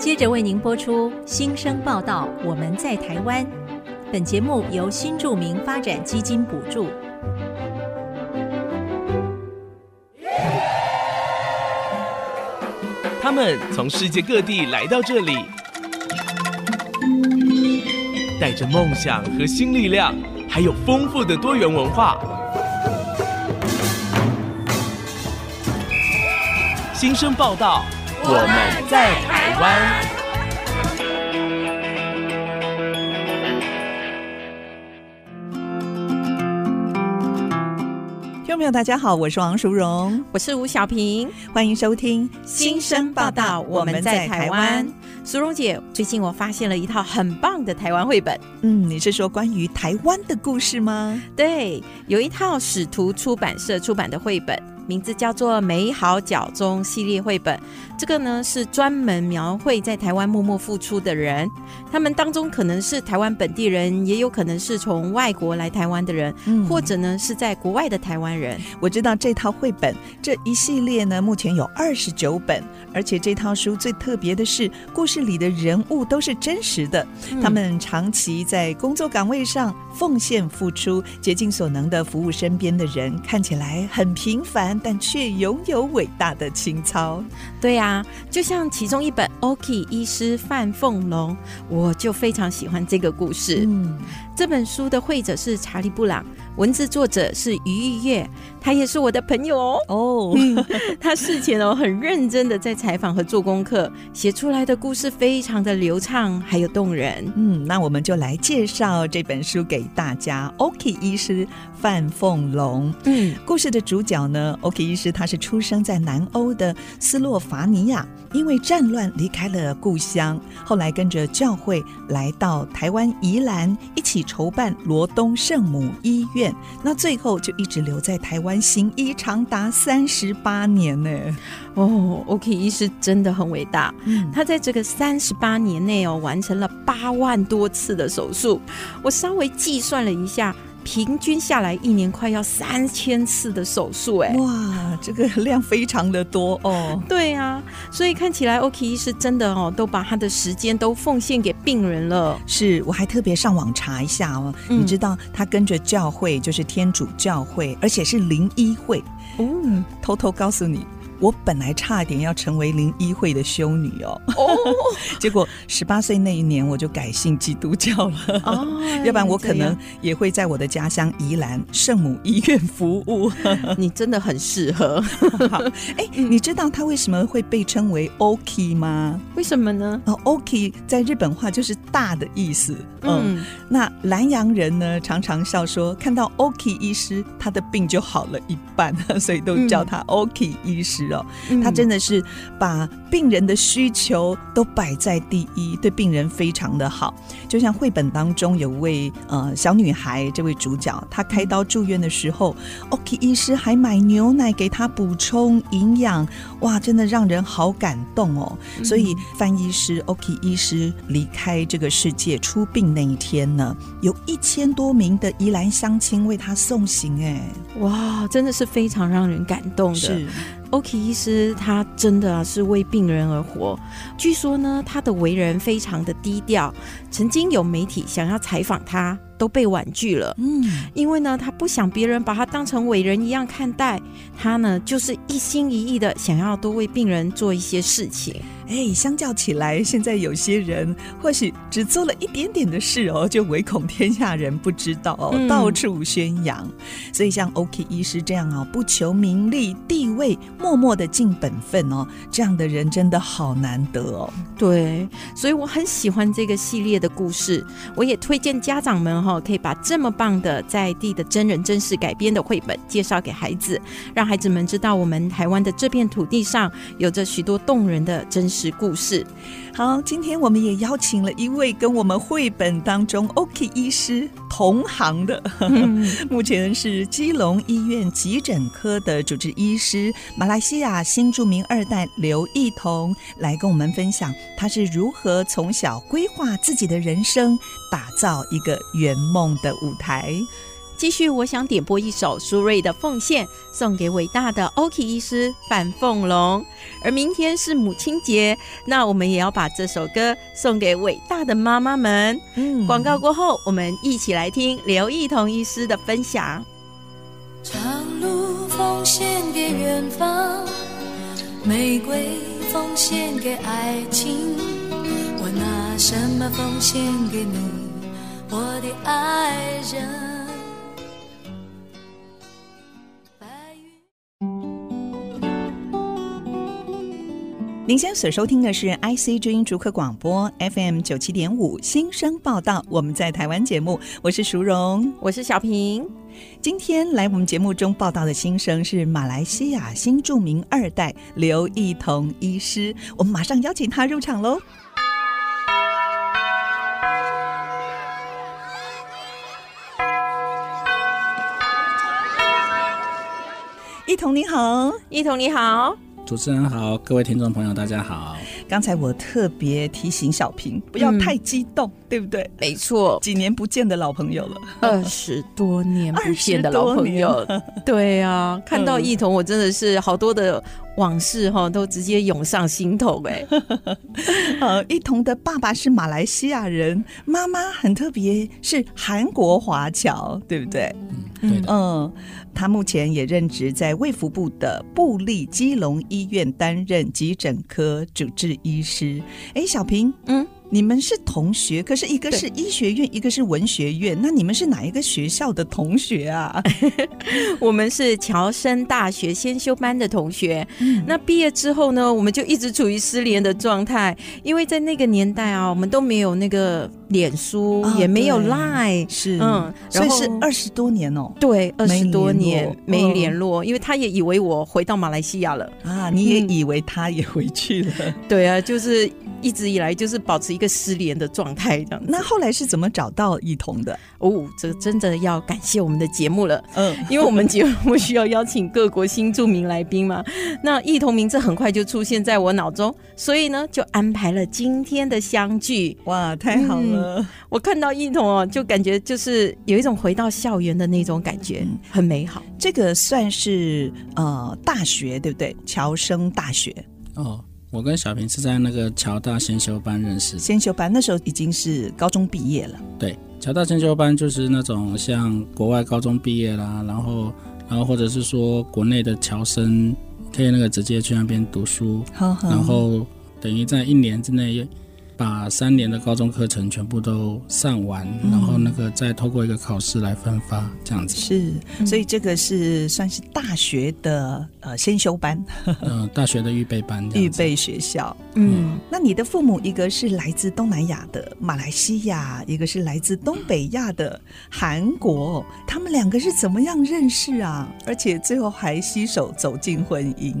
接着为您播出新生报道。我们在台湾。本节目由新住民发展基金补助。他们从世界各地来到这里，带着梦想和新力量，还有丰富的多元文化。新生报道，我们在台湾。听众朋友大家好，我是王淑荣，我是吴小平，欢迎收听《新生报道》。我们在台湾，淑荣姐，最近我发现了一套很棒的台湾绘本。嗯，你是说关于台湾的故事吗？对，有一套使徒出版社出版的绘本。名字叫做《美好角中》系列绘本，这个呢是专门描绘在台湾默默付出的人，他们当中可能是台湾本地人，也有可能是从外国来台湾的人，嗯，或者呢是在国外的台湾人。我知道这套绘本这一系列呢，目前有二十九本，而且这套书最特别的是，故事里的人物都是真实的，嗯，他们长期在工作岗位上奉献付出，竭尽所能的服务身边的人，看起来很平凡。但却拥有伟大的情操，对呀、啊，就像其中一本《OK 医师范凤龙》，我就非常喜欢这个故事。嗯，这本书的绘者是查理布朗，文字作者是于玉月，他也是我的朋友哦。哦，他事前哦很认真的在采访和做功课，写出来的故事非常的流畅，还有动人。嗯，那我们就来介绍这本书给大家。OK 医师范凤龙，嗯，故事的主角呢，OK 医师他是出生在南欧的斯洛伐尼亚，因为战乱离开了故乡，后来跟着教会来到台湾宜兰，一起筹办罗东圣母医院，那最后就一直留在台湾行医长达三十八年呢。哦，OK 医师真的很伟大，嗯，他在这个三十八年内哦，完成了八万多次的手术，我稍微计算了一下。平均下来一年快要三千次的手术，哎，哇，这个量非常的多哦。对啊，所以看起来 OK 医师真的哦，都把他的时间都奉献给病人了。是，我还特别上网查一下哦，嗯、你知道他跟着教会就是天主教会，而且是灵医会。嗯，偷偷告诉你。我本来差点要成为灵医会的修女哦，哦，结果十八岁那一年我就改信基督教了，哦，要不然我可能也会在我的家乡宜兰圣母医院服务。你真的很适合。哎，你知道他为什么会被称为 OK 吗？为什么呢？哦，OK 在日本话就是大的意思。嗯，嗯，那南洋人呢常常笑说，看到 OK 医师，他的病就好了一半，所以都叫他 OK 医师。他真的是把病人的需求都摆在第一，对病人非常的好。就像绘本当中有位呃小女孩，这位主角，她开刀住院的时候，OK 医师还买牛奶给她补充营养，哇，真的让人好感动哦。所以范医师、OK 医师离开这个世界出殡那一天呢，有一千多名的宜兰乡亲为他送行，哎，哇，真的是非常让人感动的。是。OK 医师他真的是为病人而活。据说呢，他的为人非常的低调，曾经有媒体想要采访他，都被婉拒了。嗯，因为呢，他不想别人把他当成伟人一样看待，他呢就是一心一意的想要多为病人做一些事情。哎，相较起来，现在有些人或许只做了一点点的事哦，就唯恐天下人不知道哦，嗯、到处宣扬。所以像 OK 医师这样哦，不求名利地位，默默的尽本分哦，这样的人真的好难得哦。对，所以我很喜欢这个系列的故事，我也推荐家长们哈、哦，可以把这么棒的在地的真人真事改编的绘本介绍给孩子，让孩子们知道我们台湾的这片土地上有着许多动人的真实。故事。好，今天我们也邀请了一位跟我们绘本当中 OK 医师同行的，嗯、目前是基隆医院急诊科的主治医师，马来西亚新著名二代刘奕彤，来跟我们分享他是如何从小规划自己的人生，打造一个圆梦的舞台。继续，我想点播一首苏芮的《奉献》，送给伟大的 Oki 医师范凤龙。而明天是母亲节，那我们也要把这首歌送给伟大的妈妈们。嗯，广告过后，我们一起来听刘弋彤医师的分享。长路奉献给远方，玫瑰奉献给爱情，我拿什么奉献给你，我的爱人？您现在所收听的是 IC 之音逐客广播 FM 九七点五新生报道，我们在台湾节目，我是淑荣，我是小平。今天来我们节目中报道的新生是马来西亚新著名二代刘一彤医师，我们马上邀请他入场喽。一彤你好，一彤你好。主持人好，各位听众朋友，大家好。刚才我特别提醒小平不要太激动，嗯、对不对？没错，几年不见的老朋友了，二十多年不见的老朋友。对啊，看到一彤，我真的是好多的往事哈，都直接涌上心头哎。呃，一彤的爸爸是马来西亚人，妈妈很特别，是韩国华侨，对不对？嗯，对的。嗯。他目前也任职在卫福部的布利基隆医院，担任急诊科主治医师。哎，小平，嗯。你们是同学，可是一个是医学院，一个是文学院，那你们是哪一个学校的同学啊？我们是侨生大学先修班的同学。嗯、那毕业之后呢，我们就一直处于失联的状态，因为在那个年代啊，我们都没有那个脸书，哦、也没有 Line，是嗯，所以是二十多年哦。对，二十多年没联络，因为他也以为我回到马来西亚了啊，你也以为他也回去了？嗯、对啊，就是。一直以来就是保持一个失联的状态，这样。那后来是怎么找到一彤的？哦，这真的要感谢我们的节目了。嗯，因为我们节目需要邀请各国新著名来宾嘛。那一彤名字很快就出现在我脑中，所以呢，就安排了今天的相聚。哇，太好了！嗯，我看到一彤哦，就感觉就是有一种回到校园的那种感觉，很美好。这个算是呃大学对不对？侨生大学哦。我跟小平是在那个侨大先修班认识，先修班那时候已经是高中毕业了。对，侨大先修班就是那种像国外高中毕业啦，然后，然后或者是说国内的侨生可以那个直接去那边读书，好好然后等于在一年之内。把三年的高中课程全部都上完，嗯、然后那个再透过一个考试来分发，这样子是，所以这个是算是大学的呃先修班，嗯、呃，大学的预备班，预备学校。嗯，那你的父母一个是来自东南亚的马来西亚，一个是来自东北亚的韩国，他们两个是怎么样认识啊？而且最后还携手走进婚姻。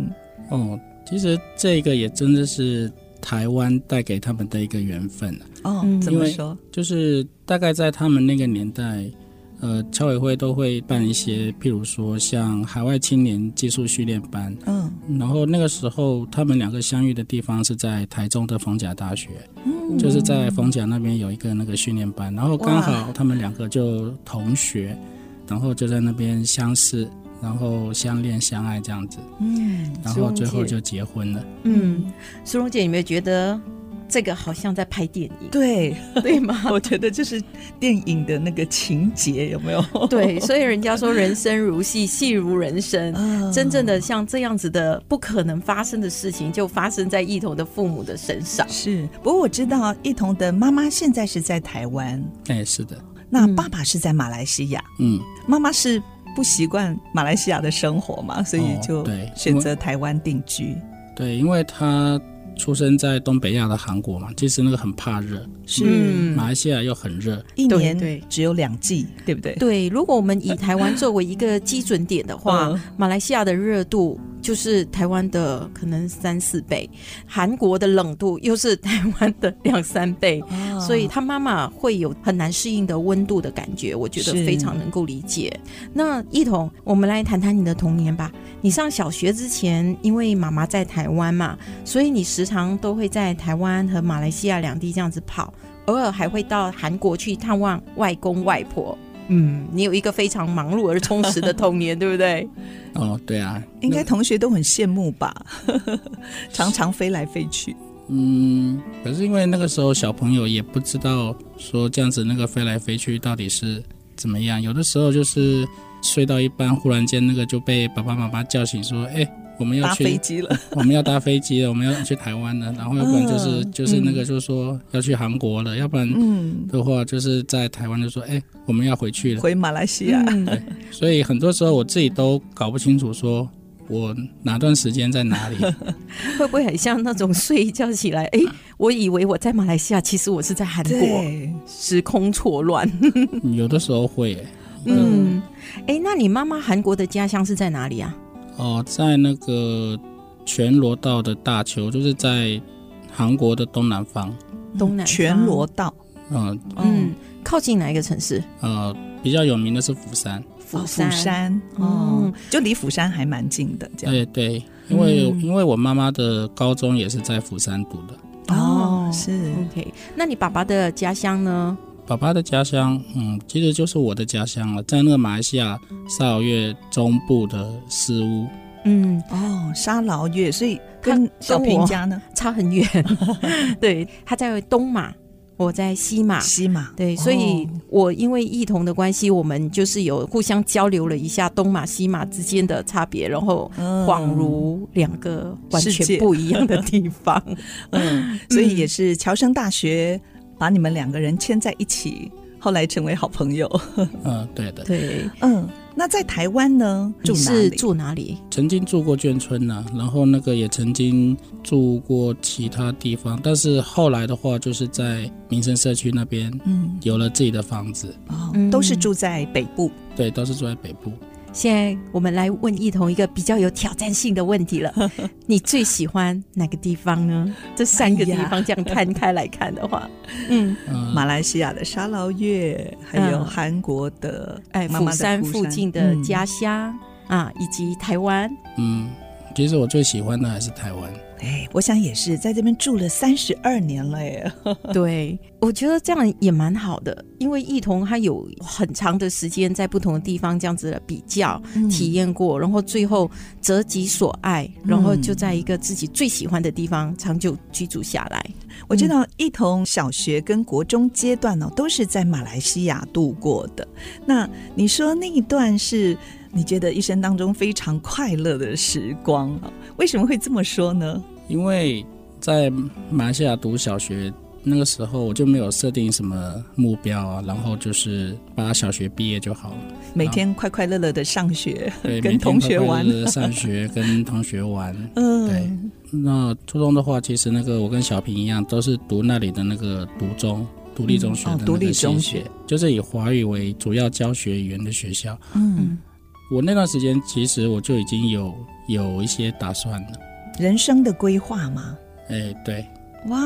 哦，其实这个也真的是。台湾带给他们的一个缘分哦，怎么说？就是大概在他们那个年代，呃，侨委会都会办一些，譬如说像海外青年技术训练班，嗯，然后那个时候他们两个相遇的地方是在台中的逢甲大学，嗯，就是在逢甲那边有一个那个训练班，然后刚好他们两个就同学，然后就在那边相识。然后相恋相爱这样子，嗯，然后最后就结婚了。嗯，苏荣姐有没有觉得这个好像在拍电影？对，对吗？我觉得就是电影的那个情节有没有？对，所以人家说人生如戏，戏如人生。嗯，真正的像这样子的不可能发生的事情，就发生在一彤的父母的身上。是，不过我知道一彤的妈妈现在是在台湾。哎，是的。那爸爸是在马来西亚。嗯，妈妈是。不习惯马来西亚的生活嘛，所以就选择台湾定居。哦，对，对，因为他出生在东北亚的韩国嘛，其实那个很怕热，是马来西亚又很热，一年对只有两季，对不对？对，如果我们以台湾作为一个基准点的话，嗯、马来西亚的热度。就是台湾的可能三四倍，韩国的冷度又是台湾的两三倍，哦、所以他妈妈会有很难适应的温度的感觉，我觉得非常能够理解。那一彤，我们来谈谈你的童年吧。你上小学之前，因为妈妈在台湾嘛，所以你时常都会在台湾和马来西亚两地这样子跑，偶尔还会到韩国去探望外公外婆。嗯，你有一个非常忙碌而充实的童年，对不对？哦，对啊，应该同学都很羡慕吧？常常飞来飞去。嗯，可是因为那个时候小朋友也不知道说这样子那个飞来飞去到底是怎么样，有的时候就是睡到一半，忽然间那个就被爸爸妈妈叫醒说：“哎。”我们要去搭飞机了，我们要搭飞机了，我们要去台湾了，然后要不然就是、嗯、就是那个就是说要去韩国了，嗯、要不然的话就是在台湾就说哎，我们要回去了，回马来西亚。对，所以很多时候我自己都搞不清楚，说我哪段时间在哪里，会不会很像那种睡一觉起来，哎，我以为我在马来西亚，其实我是在韩国，时空错乱。有的时候会，嗯，哎，那你妈妈韩国的家乡是在哪里啊？哦，在那个全罗道的大邱，就是在韩国的东南方。东南全罗道，嗯嗯，靠近哪一个城市？呃，比较有名的是釜山。釜山，哦，就离釜山还蛮近的。这样。对对，因为因为我妈妈的高中也是在釜山读的。哦，是 OK。那你爸爸的家乡呢？爸爸的家乡，嗯，其实就是我的家乡了，在那个马来西亚沙劳越中部的斯屋。嗯，哦，沙劳越，所以跟小平家呢 差很远。对，他在东马，我在西马。西马，对，所以我因为异同的关系，我们就是有互相交流了一下东马西马之间的差别，然后恍如两个完全不一样的地方。嗯，所以也是侨生大学。把你们两个人牵在一起，后来成为好朋友。嗯，对的，对，嗯。那在台湾呢？住哪里？住哪里？曾经住过眷村呢、啊，然后那个也曾经住过其他地方，但是后来的话，就是在民生社区那边，嗯，有了自己的房子。哦，都是住在北部。对，都是住在北部。现在我们来问一彤一个比较有挑战性的问题了：你最喜欢哪个地方呢？这三个地方。这样摊开来看的话，嗯，马来西亚的沙劳越，还有韩国的哎釜山附近的家乡啊，以及台湾。嗯，其实我最喜欢的还是台湾。哎，我想也是，在这边住了三十二年了耶。对，我觉得这样也蛮好的，因为一同他有很长的时间在不同的地方这样子的比较、嗯、体验过，然后最后择己所爱，然后就在一个自己最喜欢的地方长久居住下来。嗯、我知道一同小学跟国中阶段呢，都是在马来西亚度过的。那你说那一段是你觉得一生当中非常快乐的时光啊？为什么会这么说呢？因为在马来西亚读小学那个时候，我就没有设定什么目标啊，然后就是把小学毕业就好了，每天快快乐乐的上学，对，跟同学玩，快快乐乐上学跟同学玩，嗯，对。那初中的话，其实那个我跟小平一样，都是读那里的那个独中独立中学的独立中学，就是以华语为主要教学语言的学校。嗯，我那段时间其实我就已经有有一些打算了。人生的规划吗？哎，对，哇，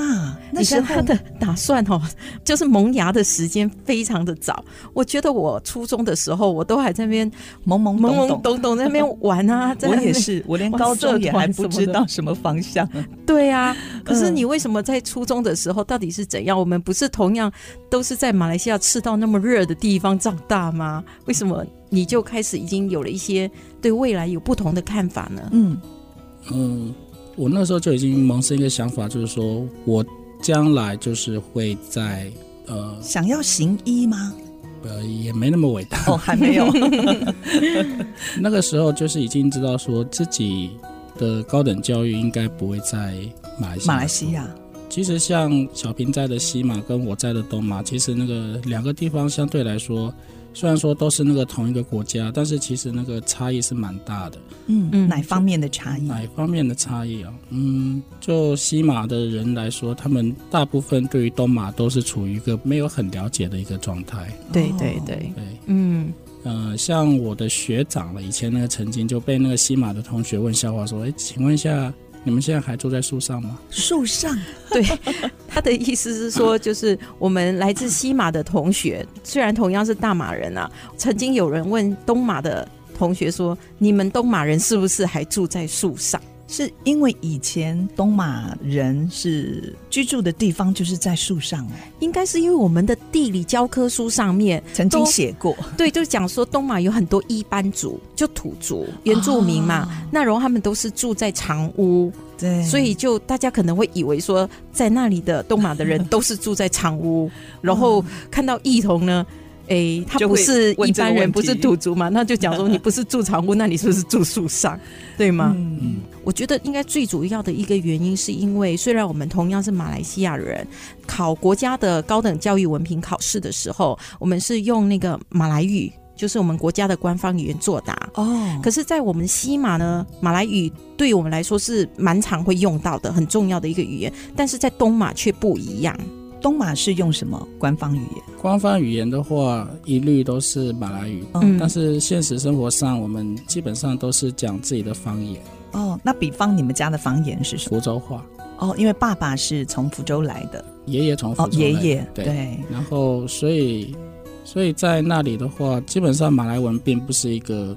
那时候他的打算哦，就是萌芽的时间非常的早。我觉得我初中的时候，我都还在那边懵懵懵懵懂懂在那边玩啊。我也是，我连高中也还不知道什么方向。对啊，可是你为什么在初中的时候到底是怎样？我们不是同样都是在马来西亚赤道那么热的地方长大吗？为什么你就开始已经有了一些对未来有不同的看法呢？嗯嗯。我那时候就已经萌生一个想法，就是说我将来就是会在呃，想要行医吗？呃，也没那么伟大哦，还没有。那个时候就是已经知道说自己的高等教育应该不会在马来西亚。马来西亚，其实像小平在的西马跟我在的东马，其实那个两个地方相对来说。虽然说都是那个同一个国家，但是其实那个差异是蛮大的。嗯嗯，哪方面的差异？哪方面的差异啊？嗯，就西马的人来说，他们大部分对于东马都是处于一个没有很了解的一个状态。对对对对，嗯呃，像我的学长了，以前那个曾经就被那个西马的同学问笑话说：“哎，请问一下。”你们现在还住在树上吗？树上，对，他的意思是说，就是我们来自西马的同学，虽然同样是大马人啊，曾经有人问东马的同学说：“你们东马人是不是还住在树上？”是因为以前东马人是居住的地方就是在树上，应该是因为我们的地理教科书上面曾经写过，对，就讲说东马有很多一班族，就土族原住民嘛，哦、那然后他们都是住在长屋，对，所以就大家可能会以为说在那里的东马的人 都是住在长屋，然后看到异同呢。哎、欸，他不是一般人，不是土族嘛？那就讲说你不是住长屋，那你是不是住树上？对吗？嗯，我觉得应该最主要的一个原因，是因为虽然我们同样是马来西亚人，考国家的高等教育文凭考试的时候，我们是用那个马来语，就是我们国家的官方语言作答。哦，可是，在我们西马呢，马来语对我们来说是蛮常会用到的，很重要的一个语言，但是在东马却不一样。东马是用什么官方语言？官方语言的话，一律都是马来语。嗯，但是现实生活上，我们基本上都是讲自己的方言。哦，那比方你们家的方言是什么？福州话。哦，因为爸爸是从福州来的，爷爷从福州来的。哦，爷爷对。对。然后，所以，所以在那里的话，基本上马来文并不是一个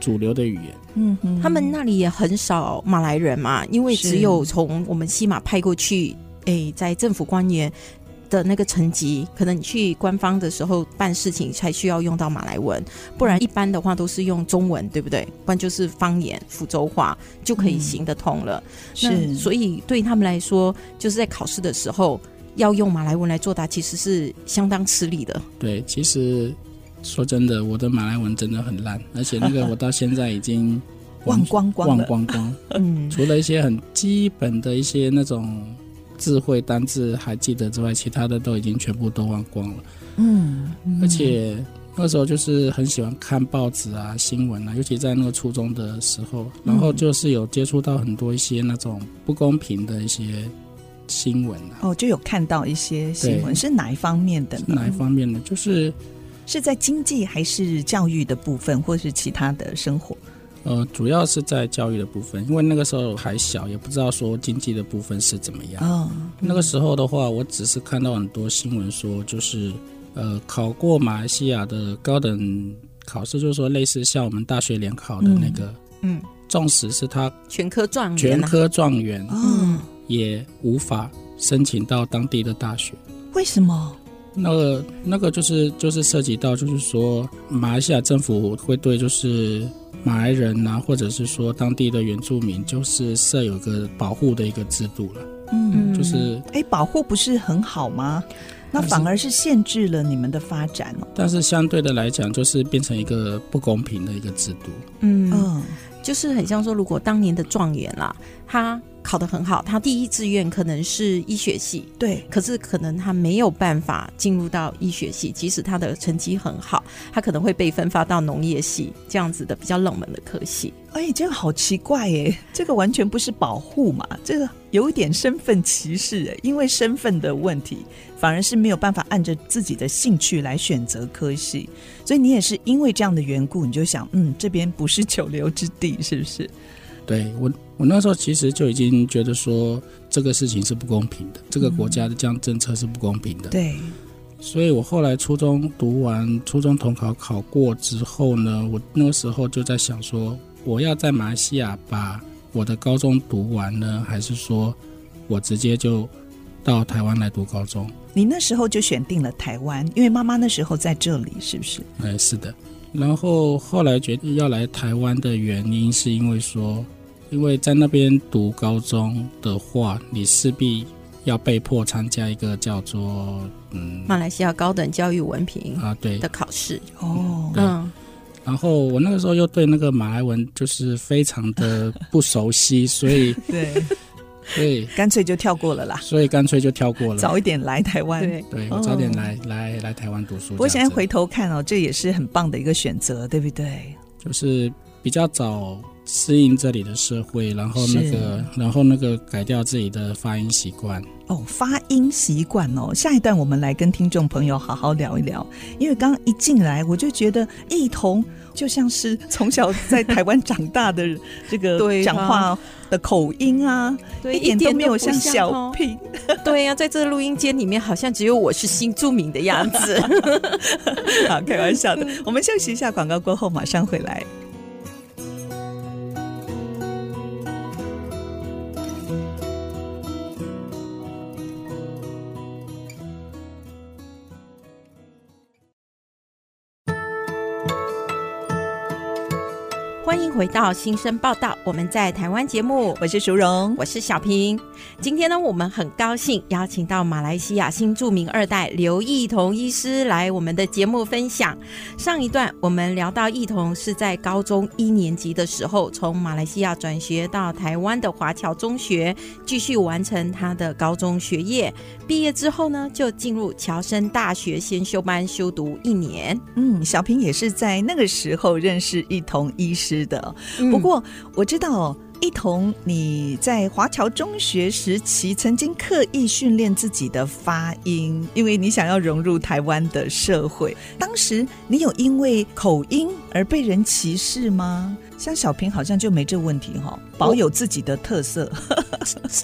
主流的语言。嗯哼。他们那里也很少马来人嘛，因为只有从我们西马派过去，哎，在政府官员。的那个层级，可能你去官方的时候办事情才需要用到马来文，不然一般的话都是用中文，对不对？不然就是方言福州话就可以行得通了。嗯、是，所以对他们来说，就是在考试的时候要用马来文来作答，其实是相当吃力的。对，其实说真的，我的马来文真的很烂，而且那个我到现在已经忘光光，忘光光。嗯，除了一些很基本的一些那种。智慧单字还记得之外，其他的都已经全部都忘光了。嗯，嗯，而且那时候就是很喜欢看报纸啊、新闻啊，尤其在那个初中的时候，然后就是有接触到很多一些那种不公平的一些新闻啊。哦，就有看到一些新闻，是哪一方面的呢？哪一方面的？就是是在经济还是教育的部分，或是其他的生活？呃，主要是在教育的部分，因为那个时候还小，也不知道说经济的部分是怎么样。哦，那个时候的话，我只是看到很多新闻说，就是呃，考过马来西亚的高等考试，就是说类似像我们大学联考的那个，嗯，纵使是他全科状元，全科状元，嗯，也无法申请到当地的大学。为什么？那个那个就是就是涉及到，就是说马来西亚政府会对就是。马来人啊，或者是说当地的原住民，就是设有个保护的一个制度了。嗯，就是哎，保护不是很好吗？那反而是限制了你们的发展哦。但是相对的来讲，就是变成一个不公平的一个制度。嗯嗯，就是很像说，如果当年的状元啦，他。考得很好，他第一志愿可能是医学系，对，可是可能他没有办法进入到医学系，即使他的成绩很好，他可能会被分发到农业系这样子的比较冷门的科系。哎，这样好奇怪耶，这个完全不是保护嘛，这个有一点身份歧视哎，因为身份的问题，反而是没有办法按着自己的兴趣来选择科系，所以你也是因为这样的缘故，你就想，嗯，这边不是 久留之地，是不是？对我，我那时候其实就已经觉得说这个事情是不公平的，这个国家的这样政策是不公平的。对，所以我后来初中读完，初中统考考过之后呢，我那个时候就在想说，我要在马来西亚把我的高中读完呢，还是说我直接就到台湾来读高中？你那时候就选定了台湾，因为妈妈那时候在这里，是不是？哎，是的。然后后来决定要来台湾的原因，是因为说。因为在那边读高中的话，你势必要被迫参加一个叫做嗯马来西亚高等教育文凭啊对。的考试。哦，嗯，然后我那个时候又对那个马来文就是非常的不熟悉，所以 对。对，干脆就跳过了啦。所以干脆就跳过了，早一点来台湾，对，对我早点来、哦、来来台湾读书。我现在回头看哦，这也是很棒的一个选择，对不对？就是比较早。适应这里的社会，然后那个，然后那个改掉自己的发音习惯。哦，发音习惯哦。下一段我们来跟听众朋友好好聊一聊。因为刚刚一进来，我就觉得一童就像是从小在台湾长大的这个 讲话的口音啊，对，一点都没有像小品。对呀、啊，在这个录音间里面，好像只有我是新著名的样子。好，开玩笑的。我们休息一下，广告过后马上回来。欢迎回到新生报道，我们在台湾节目，我是淑荣，我是小平。今天呢，我们很高兴邀请到马来西亚新著名二代刘义彤医师来我们的节目分享。上一段我们聊到奕童是在高中一年级的时候，从马来西亚转学到台湾的华侨中学，继续完成他的高中学业。毕业之后呢，就进入侨生大学先修班修读一年。嗯，小平也是在那个时候认识义彤医师。的，不过我知道一同你在华侨中学时期曾经刻意训练自己的发音，因为你想要融入台湾的社会。当时你有因为口音而被人歧视吗？像小平好像就没这问题哈，保有自己的特色。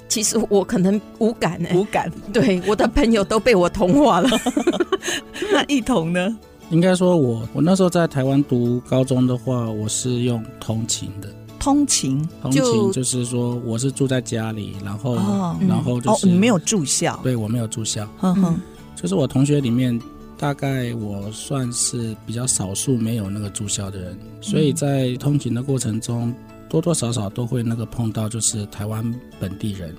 其实我可能无感呢，无感。对，我的朋友都被我同化了。那一同呢？应该说我，我我那时候在台湾读高中的话，我是用通勤的。通勤，通勤就是说我是住在家里，然后，哦、然后就是、哦、你没有住校，对我没有住校。哼哼，就是我同学里面，大概我算是比较少数没有那个住校的人，所以在通勤的过程中，多多少少都会那个碰到就是台湾本地人。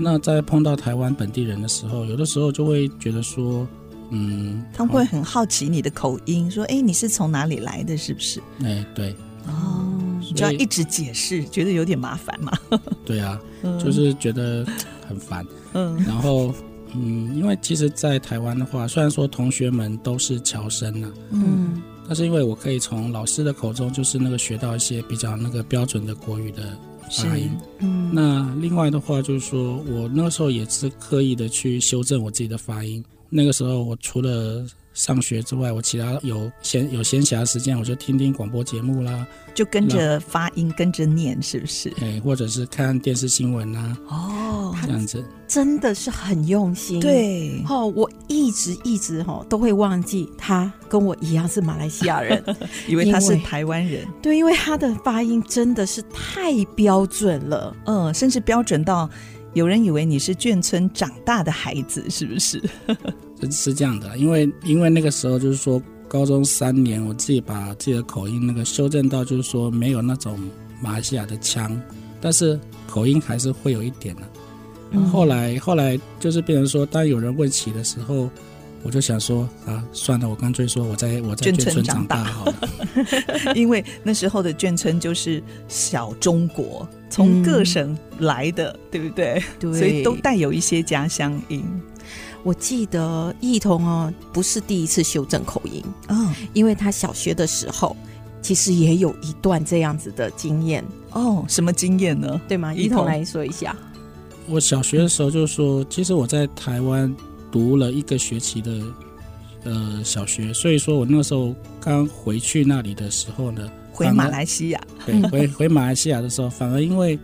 那在碰到台湾本地人的时候，有的时候就会觉得说。嗯，他们会很好奇你的口音，说：“哎，你是从哪里来的？是不是？”哎，对，哦，你就要一直解释，觉得有点麻烦嘛。对啊，就是觉得很烦。嗯，然后嗯，因为其实，在台湾的话，虽然说同学们都是侨生呐，嗯，但是因为我可以从老师的口中，就是那个学到一些比较那个标准的国语的发音。嗯，那另外的话，就是说我那个时候也是刻意的去修正我自己的发音。那个时候，我除了上学之外，我其他有闲有闲暇时间，我就听听广播节目啦，就跟着发音，跟着念，是不是？哎，或者是看电视新闻啊。哦，这样子真的是很用心。对，哦，我一直一直哈都会忘记他跟我一样是马来西亚人，以为他是台湾人。对，因为他的发音真的是太标准了，嗯，甚至标准到。有人以为你是眷村长大的孩子，是不是？是是这样的，因为因为那个时候就是说，高中三年，我自己把自己的口音那个修正到，就是说没有那种马来西亚的腔，但是口音还是会有一点的、啊。嗯、后来后来就是变成说，当有人问起的时候。我就想说啊，算了，我干脆说我在我在眷村长大好了，因为那时候的眷村就是小中国，从各省来的，嗯、对不对？对，所以都带有一些家乡音。我记得奕童哦，不是第一次修正口音啊，哦、因为他小学的时候其实也有一段这样子的经验哦。什么经验呢？对吗？奕童来说一下。我小学的时候就说，其实我在台湾。读了一个学期的呃小学，所以说我那个时候刚回去那里的时候呢，回马来西亚，对，回回马来西亚的时候，反而因为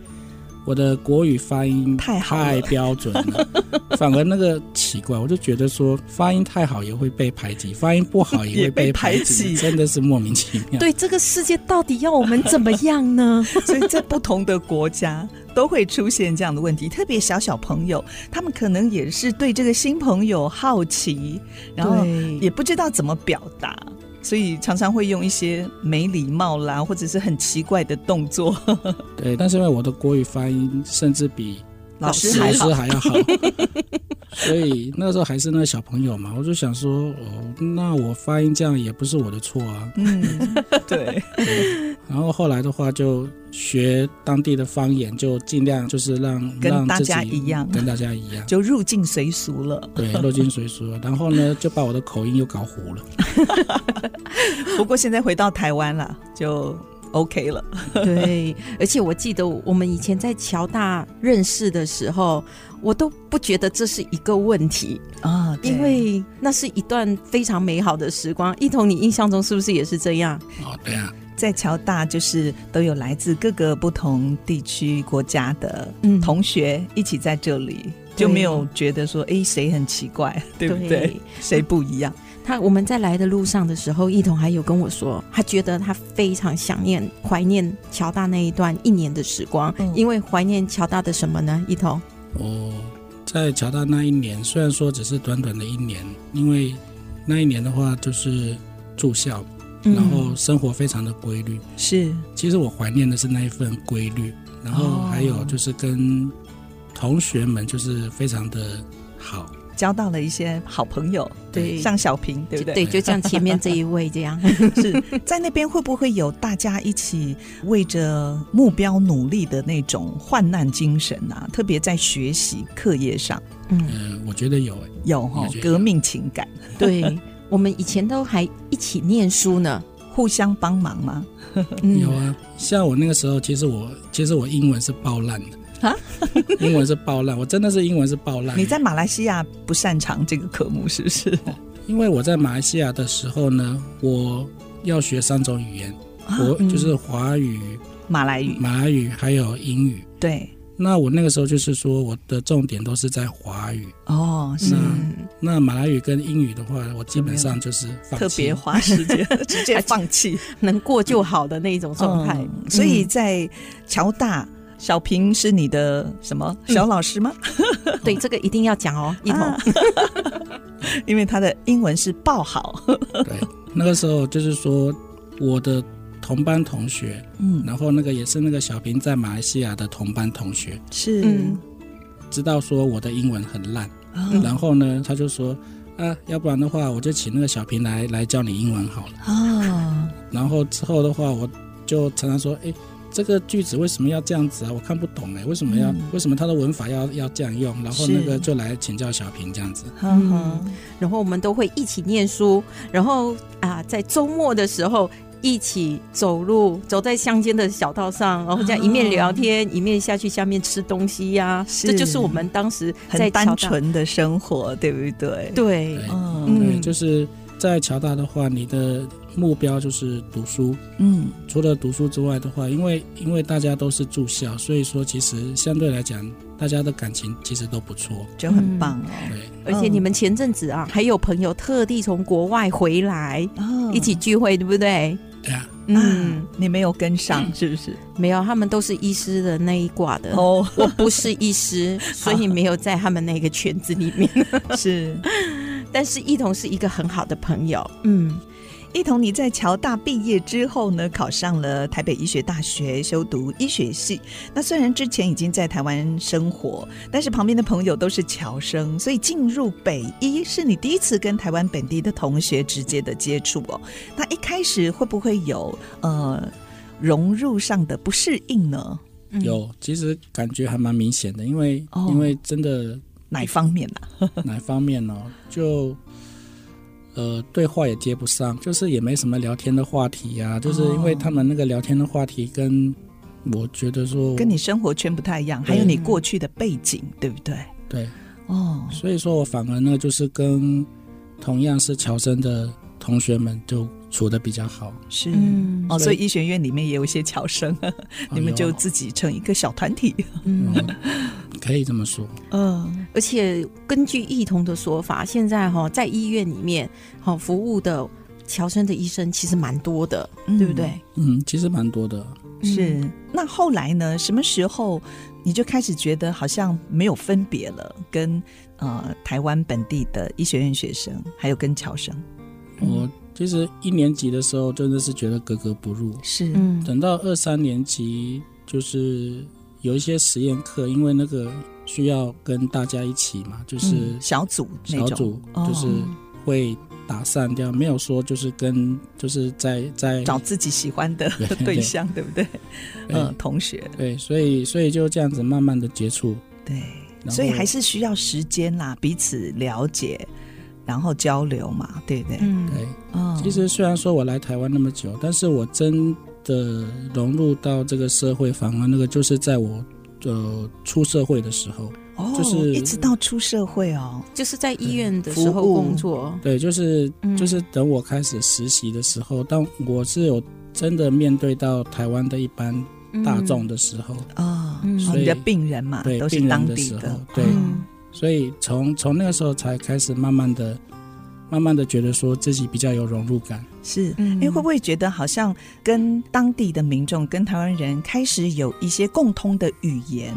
我的国语发音太好太标准了，反而那个奇怪，我就觉得说发音太好也会被排挤，发音不好也会 被排挤，真的是莫名其妙。对，这个世界到底要我们怎么样呢？所以在不同的国家。都会出现这样的问题，特别小小朋友，他们可能也是对这个新朋友好奇，然后也不知道怎么表达，所以常常会用一些没礼貌啦，或者是很奇怪的动作。对，但是因为我的国语发音甚至比老师还好，老师还要好，所以那个时候还是那个小朋友嘛，我就想说，哦，那我发音这样也不是我的错啊。嗯，对。对然后后来的话，就学当地的方言，就尽量就是让跟大家一样，跟大家一样，就入境随俗了。对，入境随俗了。然后呢，就把我的口音又搞糊了。不过现在回到台湾了，就 OK 了。对，而且我记得我们以前在乔大认识的时候，我都不觉得这是一个问题啊，因为那是一段非常美好的时光。一童，你印象中是不是也是这样？哦，对啊。在侨大，就是都有来自各个不同地区国家的同学一起在这里，嗯、就没有觉得说，哎，谁很奇怪，对不对？对谁不一样？他我们在来的路上的时候，一彤还有跟我说，他觉得他非常想念、怀念乔大那一段一年的时光，嗯、因为怀念乔大的什么呢？一彤，我，在乔大那一年，虽然说只是短短的一年，因为那一年的话就是住校。然后生活非常的规律。是，其实我怀念的是那一份规律，然后还有就是跟同学们就是非常的好。交到了一些好朋友，对，像小平，对不对？对，就像前面这一位这样。是在那边会不会有大家一起为着目标努力的那种患难精神啊？特别在学习课业上，嗯、呃，我觉得有，有哈、哦，革命情感。对，我们以前都还一起念书呢，互相帮忙吗？有啊，像我那个时候，其实我其实我英文是爆烂的。啊，英文是爆烂，我真的是英文是爆烂。你在马来西亚不擅长这个科目是不是？因为我在马来西亚的时候呢，我要学三种语言，啊、我就是华语、马来语、马来语还有英语。对，那我那个时候就是说，我的重点都是在华语。哦，是。那马来语跟英语的话，我基本上就是放弃，特别花时间，直接 放弃，能过就好的那一种状态。嗯、所以在侨大。小平是你的什么小老师吗？嗯、对，这个一定要讲哦，一彤，啊、因为他的英文是爆好。对，那个时候就是说我的同班同学，嗯，然后那个也是那个小平在马来西亚的同班同学，是，嗯、知道说我的英文很烂，嗯、然后呢，他就说啊，要不然的话，我就请那个小平来来教你英文好了哦。然后之后的话，我就常常说，哎。这个句子为什么要这样子啊？我看不懂哎，为什么要？嗯、为什么他的文法要要这样用？然后那个就来请教小平这样子。嗯哼，然后我们都会一起念书，然后啊，在周末的时候一起走路，走在乡间的小道上，然后这样一面聊天，哦、一面下去下面吃东西呀、啊。这就是我们当时在很单纯的生活，对不对？对，对，嗯，对，就是在乔大的话，你的。目标就是读书，嗯，除了读书之外的话，因为因为大家都是住校，所以说其实相对来讲，大家的感情其实都不错，就很棒哦。对，而且你们前阵子啊，还有朋友特地从国外回来，哦，一起聚会，对不对？对啊，嗯，你没有跟上是不是？没有，他们都是医师的那一挂的。哦，我不是医师，所以没有在他们那个圈子里面。是，但是一同是一个很好的朋友，嗯。一同，你在侨大毕业之后呢，考上了台北医学大学修读医学系。那虽然之前已经在台湾生活，但是旁边的朋友都是侨生，所以进入北医是你第一次跟台湾本地的同学直接的接触哦。那一开始会不会有呃融入上的不适应呢？有，其实感觉还蛮明显的，因为、哦、因为真的哪方面呢、啊？哪方面呢？就。呃，对话也接不上，就是也没什么聊天的话题呀、啊。就是因为他们那个聊天的话题跟我觉得说跟你生活圈不太一样，还有你过去的背景，对不对？对，哦，所以说我反而呢，就是跟同样是乔生的同学们就处的比较好。是，嗯、哦，所以医学院里面也有一些侨生，你们就自己成一个小团体。嗯。嗯可以这么说，嗯，而且根据异同的说法，现在哈在医院里面好服务的侨生的医生其实蛮多的，嗯、对不对？嗯，其实蛮多的。是，那后来呢？什么时候你就开始觉得好像没有分别了？跟呃台湾本地的医学院学生，还有跟侨生？我其实一年级的时候真的是觉得格格不入，是。嗯，等到二三年级就是。有一些实验课，因为那个需要跟大家一起嘛，就是、嗯、小组小组，就是会打散掉，哦、没有说就是跟就是在在找自己喜欢的对 象，对，不对？对。嗯，同学，对，所以所以就这样子慢慢的接触，对，所以还是需要时间啦，彼此了解，然后交流嘛，对不对？嗯，对。哦、其实虽然说我来台湾那么久，但是我真。的融入到这个社会，反而那个就是在我呃出社会的时候，哦，就是一直到出社会哦，就是在医院的时候工作，对，就是就是等我开始实习的时候，当我是有真的面对到台湾的一般大众的时候啊，所以你的病人嘛，对，都是当地的，对，所以从从那个时候才开始慢慢的。慢慢的觉得说自己比较有融入感，是，因为会不会觉得好像跟当地的民众、跟台湾人开始有一些共通的语言、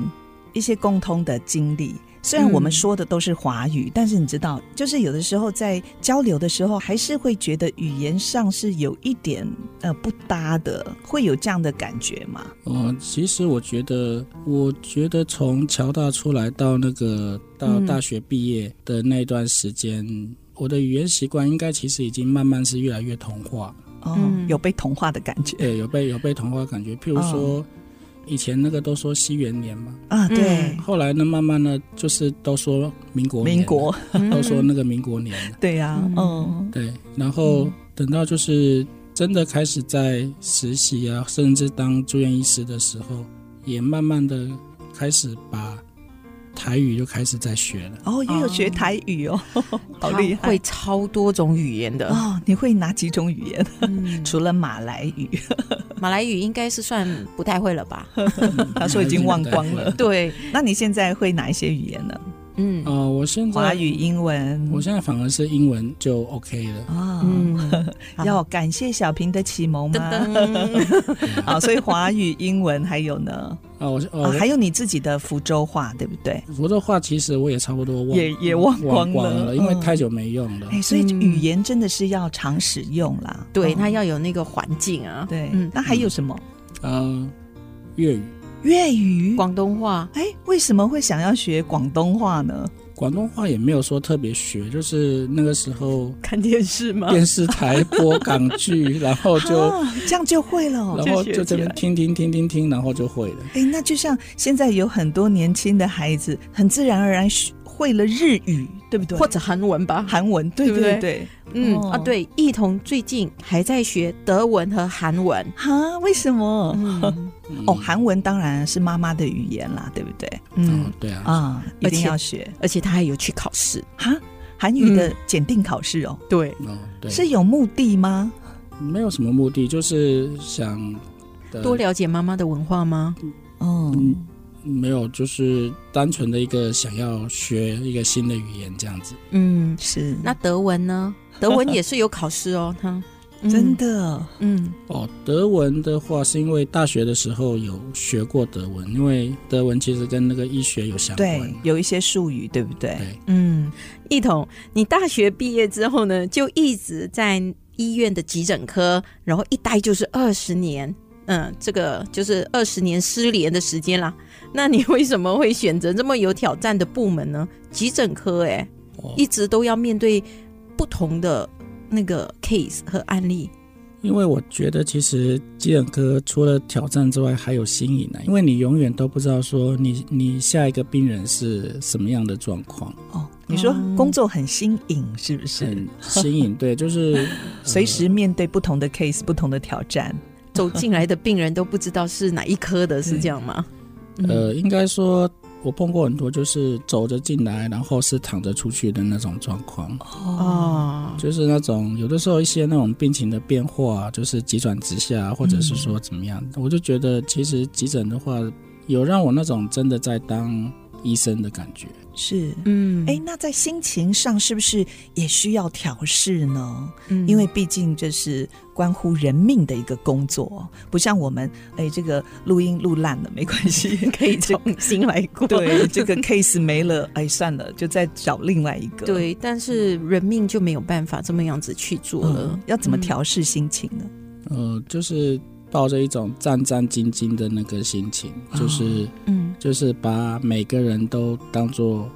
一些共通的经历，虽然我们说的都是华语，嗯、但是你知道，就是有的时候在交流的时候，还是会觉得语言上是有一点呃不搭的，会有这样的感觉吗？嗯、呃，其实我觉得，我觉得从侨大出来到那个到大学毕业的那段时间，嗯、我的语言习惯应该其实已经慢慢是越来越同化。哦，有被同化的感觉。对，有被有被同化的感觉。譬如说。哦以前那个都说西元年嘛，啊对，后来呢，慢慢呢，就是都说民国年，民国。都说那个民国年，对呀，嗯，对，然后等到就是真的开始在实习啊，甚至当住院医师的时候，也慢慢的开始把。台语就开始在学了哦，也有学台语哦，哦 好厉害，会超多种语言的哦。你会哪几种语言？嗯、除了马来语，马来语应该是算不太会了吧？他说已经忘光了。对，那你现在会哪一些语言呢？嗯哦，我现在华语、英文，我现在反而是英文就 OK 了啊。嗯，要感谢小平的启蒙吗？啊，所以华语、英文还有呢？哦，我还有你自己的福州话，对不对？福州话其实我也差不多忘，也也忘光了，因为太久没用了。哎，所以语言真的是要常使用啦。对，它要有那个环境啊。对，嗯那还有什么？嗯，粤语。粤语、广东话，哎，为什么会想要学广东话呢？广东话也没有说特别学，就是那个时候看电视嘛，电视台播港剧，然后 就这样就会了，然后就这边听听听听听，然后就会了。哎，那就像现在有很多年轻的孩子，很自然而然学会了日语，对不对？或者韩文吧，韩文，对对对，对。嗯啊，对，一彤最近还在学德文和韩文哈？为什么？嗯、哦，韩文当然是妈妈的语言啦，对不对？嗯，对啊，啊，一定要学，而且他还有去考试哈，韩语的检定考试哦，对，哦，对，是有目的吗？没有什么目的，就是想多了解妈妈的文化吗？哦。嗯没有，就是单纯的一个想要学一个新的语言这样子。嗯，是。那德文呢？德文也是有考试哦，他、嗯、真的。嗯。哦，德文的话是因为大学的时候有学过德文，因为德文其实跟那个医学有相关，对，有一些术语，对不对？对。嗯，一彤，你大学毕业之后呢，就一直在医院的急诊科，然后一待就是二十年。嗯，这个就是二十年失联的时间啦。那你为什么会选择这么有挑战的部门呢？急诊科，哎，一直都要面对不同的那个 case 和案例。因为我觉得，其实急诊科除了挑战之外，还有新颖呢。因为你永远都不知道说你你下一个病人是什么样的状况。哦，你说工作很新颖，是不是？很新颖，对，就是 随时面对不同的 case，不同的挑战。走进来的病人都不知道是哪一科的，是这样吗？呃，应该说，我碰过很多，就是走着进来，然后是躺着出去的那种状况。哦，就是那种有的时候一些那种病情的变化，就是急转直下，或者是说怎么样，嗯、我就觉得其实急诊的话，有让我那种真的在当医生的感觉。是，嗯，哎，那在心情上是不是也需要调试呢？嗯，因为毕竟这是关乎人命的一个工作，不像我们，哎，这个录音录烂了没关系，可以重新来过。对，这个 case 没了，哎，算了，就再找另外一个。对，但是人命就没有办法这么样子去做了。嗯，要怎么调试心情呢？呃，就是。抱着一种战战兢兢的那个心情，就是，嗯，就是把每个人都当做，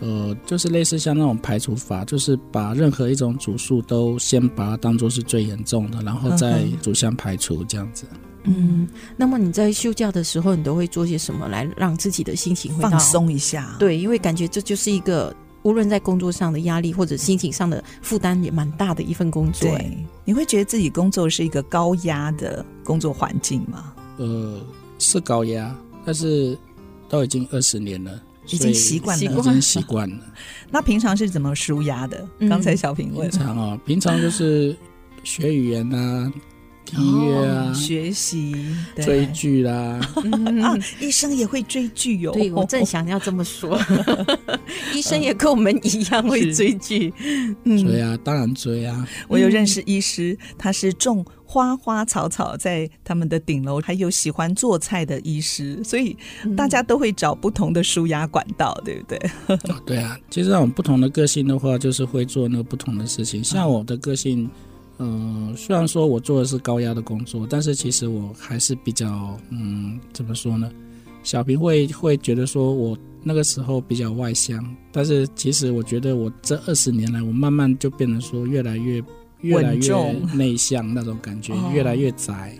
呃，就是类似像那种排除法，就是把任何一种主诉都先把它当做是最严重的，然后再逐项排除这样子。嗯，那么你在休假的时候，你都会做些什么来让自己的心情放松一下？对，因为感觉这就是一个。无论在工作上的压力或者心情上的负担也蛮大的一份工作。对，你会觉得自己工作是一个高压的工作环境吗？呃，是高压，但是都已经二十年了，已经习惯了，已经习惯了。那平常是怎么舒压的？嗯、刚才小平问。平常啊、哦，平常就是学语言啊。音乐啊，学习、追剧啦，啊，医生也会追剧哟。对，我正想要这么说，医生也跟我们一样会追剧。嗯追啊，当然追啊。我有认识医师，他是种花花草草在他们的顶楼，还有喜欢做菜的医师，所以大家都会找不同的舒压管道，对不对？哦，对啊，其实我们不同的个性的话，就是会做那个不同的事情。像我的个性，嗯、呃，虽然说我做的是高压的工作，但是其实我还是比较，嗯，怎么说呢？小平会会觉得说我那个时候比较外向，但是其实我觉得我这二十年来，我慢慢就变得说越来越越来越内向那种感觉，越来越宅，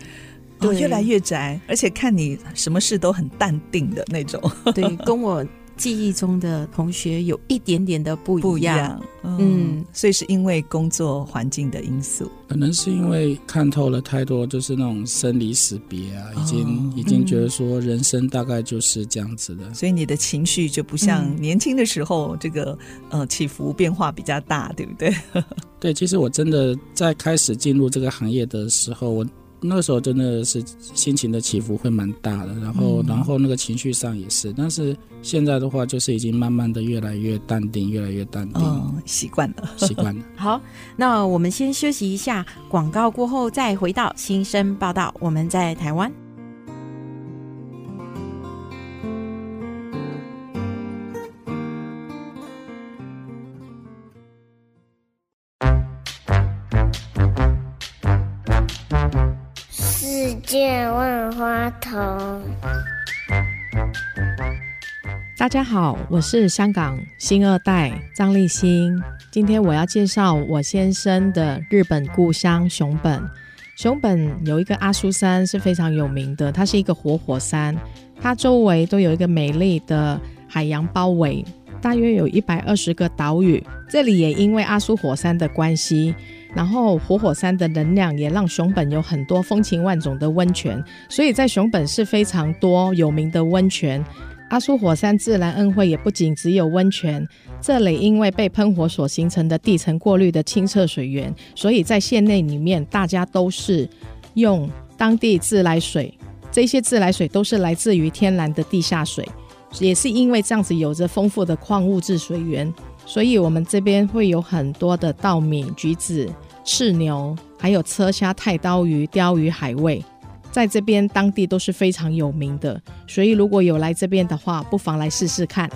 对，越来越宅，而且看你什么事都很淡定的那种，对，跟我。记忆中的同学有一点点的不一样，不一样嗯，嗯，所以是因为工作环境的因素，可能是因为看透了太多，就是那种生离死别啊，已经、哦、已经觉得说人生大概就是这样子的，所以你的情绪就不像年轻的时候，这个呃起伏变化比较大，对不对？对，其实我真的在开始进入这个行业的时候，我。那个时候真的是心情的起伏会蛮大的，然后，然后那个情绪上也是。但是现在的话，就是已经慢慢的越来越淡定，越来越淡定，哦、习惯了，习惯了。好，那我们先休息一下，广告过后再回到新生报道。我们在台湾。见万花筒。大家好，我是香港新二代张立新。今天我要介绍我先生的日本故乡熊本。熊本有一个阿苏山是非常有名的，它是一个活火山，它周围都有一个美丽的海洋包围，大约有一百二十个岛屿。这里也因为阿苏火山的关系。然后活火山的能量也让熊本有很多风情万种的温泉，所以在熊本是非常多有名的温泉。阿苏火山自然恩惠也不仅只有温泉，这里因为被喷火所形成的地层过滤的清澈水源，所以在县内里面大家都是用当地自来水，这些自来水都是来自于天然的地下水，也是因为这样子有着丰富的矿物质水源，所以我们这边会有很多的稻米、橘子。赤牛，还有车虾、太刀鱼、鲷鱼、海味，在这边当地都是非常有名的，所以如果有来这边的话，不妨来试试看。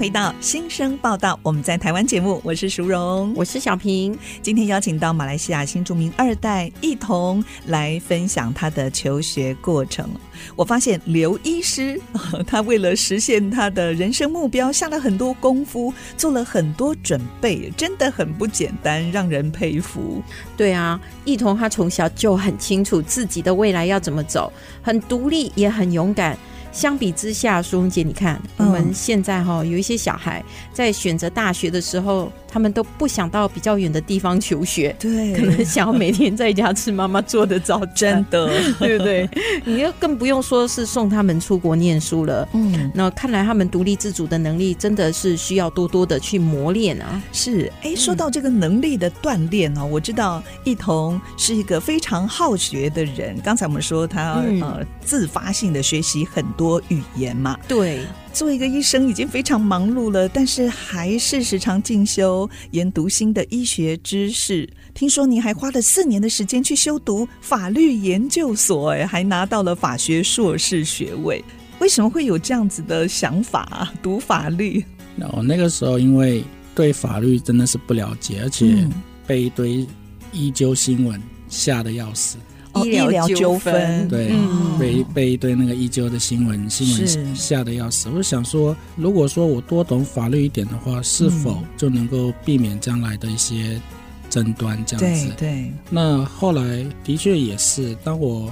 回到新生报道，我们在台湾节目，我是淑荣，我是小平。今天邀请到马来西亚新著名二代一同来分享他的求学过程。我发现刘医师，他为了实现他的人生目标，下了很多功夫，做了很多准备，真的很不简单，让人佩服。对啊，一同他从小就很清楚自己的未来要怎么走，很独立，也很勇敢。相比之下，淑荣姐，你看我们现在哈有一些小孩在选择大学的时候，他们都不想到比较远的地方求学，对，可能想要每天在家吃妈妈做的早餐，真的，对不对？你又更不用说是送他们出国念书了。嗯，那看来他们独立自主的能力真的是需要多多的去磨练啊。是，哎，说到这个能力的锻炼哦，我知道一同是一个非常好学的人。刚才我们说他呃自发性的学习很多语言嘛，对，作为一个医生已经非常忙碌了，但是还是时常进修研读新的医学知识。听说你还花了四年的时间去修读法律研究所，哎，还拿到了法学硕士学位。为什么会有这样子的想法？读法律？我，那个时候因为对法律真的是不了解，而且被一堆医纠新闻吓得要死。医疗纠纷，对，嗯、被被一堆那个医纠的新闻新闻吓得要死。我想说，如果说我多懂法律一点的话，是否就能够避免将来的一些争端这样子？对，对。那后来的确也是，当我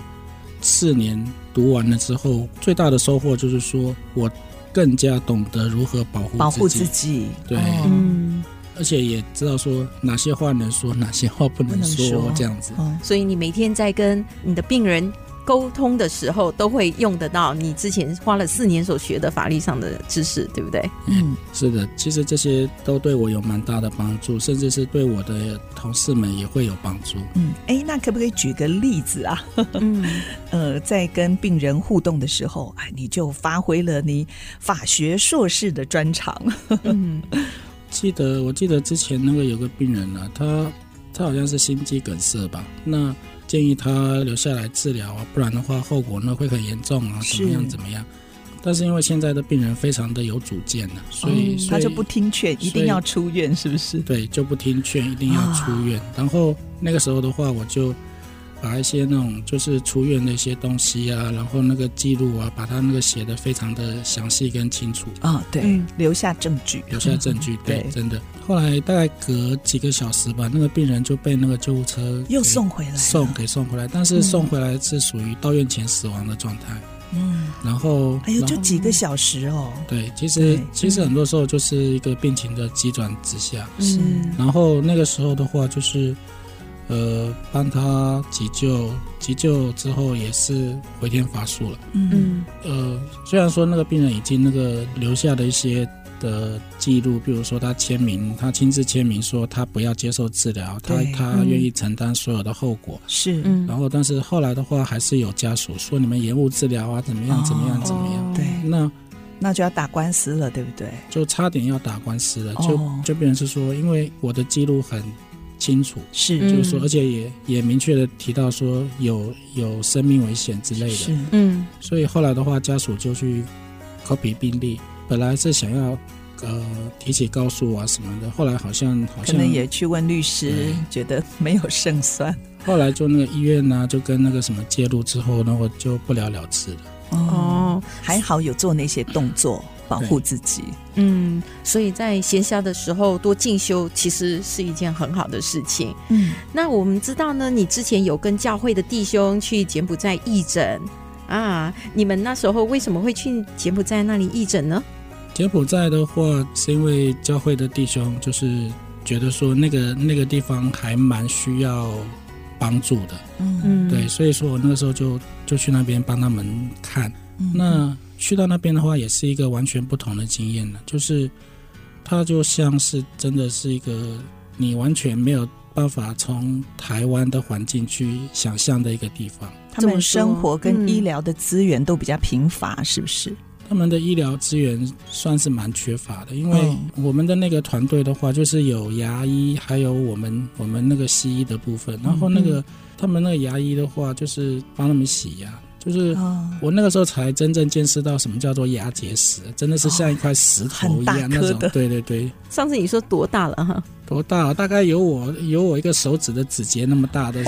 四年读完了之后，最大的收获就是说我更加懂得如何保护保护自己。对，嗯。而且也知道说哪些话能说，哪些话不能说，这样子。所以你每天在跟你的病人沟通的时候都会用得到你之前花了四年所学的法律上的知识，对不对？嗯，是的，其实这些都对我有蛮大的帮助，甚至是对我的同事们也会有帮助。嗯，哎，那可不可以举个例子啊？嗯，呃，在跟病人互动的时候，哎，你就发挥了你法学硕士的专长。嗯，记得我记得之前那个有个病人啊，他他好像是心肌梗塞吧？那建议他留下来治疗啊，不然的话后果呢会很严重啊，怎么样怎么样？但是因为现在的病人非常的有主见呢，所以、哦、他就不听劝，一定要出院，是不是？对，就不听劝，一定要出院。啊、然后那个时候的话，我就。把一些那种就是出院的一些东西啊，然后那个记录啊，把它那个写的非常的详细跟清楚啊、哦，对、嗯，留下证据，留下证据，对，对真的。后来大概隔几个小时吧，那个病人就被那个救护车又送回来，送给送回来，但是送回来是属于到院前死亡的状态。嗯，然后哎呦，就几个小时哦。对，其实其实很多时候就是一个病情的急转直下。是，然后那个时候的话就是。呃，帮他急救，急救之后也是回天乏术了。嗯，呃，虽然说那个病人已经那个留下了一些的记录，比如说他签名，他亲自签名说他不要接受治疗，他他愿意承担所有的后果。是，嗯，然后但是后来的话，还是有家属说你们延误治疗啊，怎么样，怎么样，怎么样？对，那那就要打官司了，对不对？就差点要打官司了，就就变成是说，因为我的记录很。清楚。是，就是说，而且也也明确的提到说有有生命危险之类的，是。嗯，所以后来的话，家属就去 copy 病历，本来是想要呃提起告诉啊什么的，后来好像好像可能也去问律师，觉得没有胜算，后来就那个医院呢、啊，就跟那个什么介入之后，然后就不了了之了。哦，还好有做那些动作。保护自己，嗯，所以在闲暇的时候多进修，其实是一件很好的事情。嗯，那我们知道呢，你之前有跟教会的弟兄去柬埔寨义诊。啊，你们那时候为什么会去柬埔寨那里义诊呢？柬埔寨的话，是因为教会的弟兄就是觉得说那个那个地方还蛮需要帮助的，嗯，对，所以说我那个时候就就去那边帮他们看，嗯、那。去到那边的话，也是一个完全不同的经验了。就是它就像是真的是一个你完全没有办法从台湾的环境去想象的一个地方。他们生活跟医疗的资源都比较贫乏，嗯、是不是？他们的医疗资源算是蛮缺乏的，因为我们的那个团队的话，就是有牙医，还有我们我们那个西医的部分。然后那个、嗯、他们那个牙医的话，就是帮他们洗牙。就是我那个时候才真正见识到什么叫做牙结石，真的是像一块石头一样那种。对对对。上次你说多大了哈？多大？大概有我有我一个手指的指节那么大的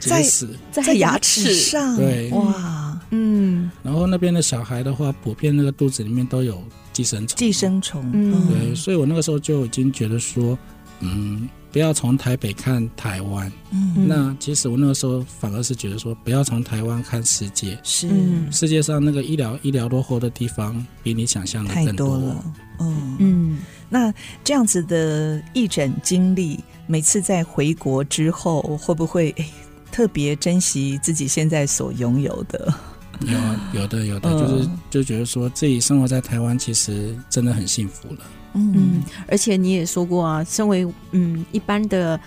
结石，在在牙齿上。对。哇。嗯。然后那边的小孩的话，普遍那个肚子里面都有寄生虫。寄生虫。嗯。对，所以我那个时候就已经觉得说，嗯。不要从台北看台湾，嗯，那其实我那个时候反而是觉得说，不要从台湾看世界，是。世界上那个医疗医疗落后的地方比你想象的更多，太多了，嗯。嗯。那这样子的义诊经历，每次在回国之后，会不会特别珍惜自己现在所拥有的？有啊，有的有的，就是就觉得说自己生活在台湾，其实真的很幸福了。嗯，而且你也说过啊，身为嗯一般的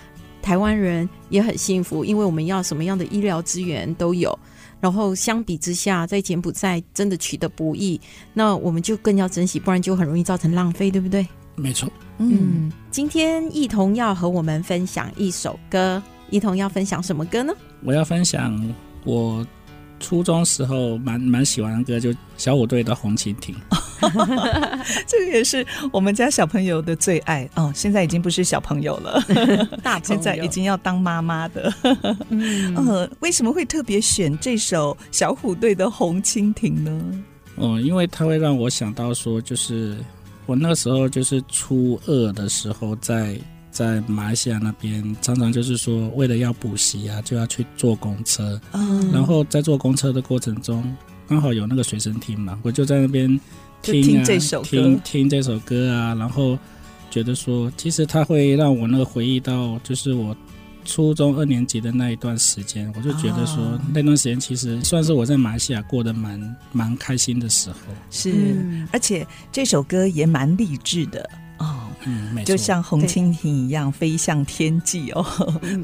台湾人也很幸福，因为我们要什么样的医疗资源都有。然后相比之下，在柬埔寨真的取得不易，那我们就更要珍惜，不然就很容易造成浪费，对不对？没错。嗯，今天奕童要和我们分享一首歌，奕童要分享什么歌呢？我要分享我初中时候蛮蛮喜欢的歌，就小虎队的《红蜻蜓》。这个也是我们家小朋友的最爱哦。现在已经不是小朋友了，大现在已经要当妈妈的。嗯、呃，为什么会特别选这首小虎队的《红蜻蜓》呢？哦，因为它会让我想到说，就是我那个时候就是初二的时候在，在在马来西亚那边，常常就是说，为了要补习啊，就要去坐公车。嗯，然后在坐公车的过程中，刚好有那个随身听嘛，我就在那边。听，啊、听这首歌，听听这首歌啊，然后觉得说，其实它会让我那个回忆到，就是我初中二年级的那一段时间，我就觉得说、哦、那段时间其实算是我在马来西亚过得蛮蛮开心的时候。是，嗯、而且这首歌也蛮励志的哦。嗯，没错，就像红蜻蜓一样飞向天际哦，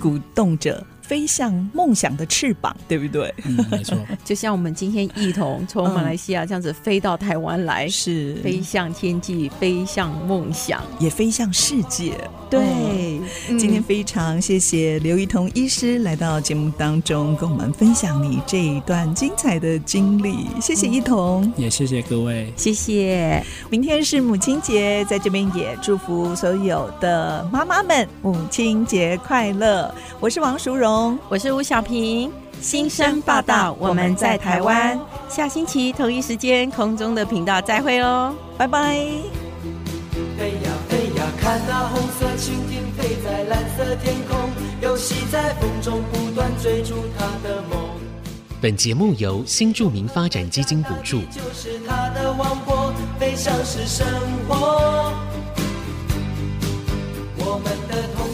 鼓动着。飞向梦想的翅膀，对不对？嗯，没错。就像我们今天一同从马来西亚这样子飞到台湾来，是飞向天际，飞向梦想，也飞向世界。对，嗯、今天非常谢谢刘一彤医师来到节目当中，跟我们分享你这一段精彩的经历。谢谢一彤，也谢谢各位，谢谢。明天是母亲节，在这边也祝福所有的妈妈们母亲节快乐。我是王淑荣，我是吴小平，新生报道，我们在台湾，下星期同一时间空中的频道再会哦，拜拜。飞呀飞呀看那红色蜻蜓飞在蓝色天空，游戏在风中不断追逐它的梦。本节目由新著名发展基金补助。就是它的王国，飞翔是生活。我们的童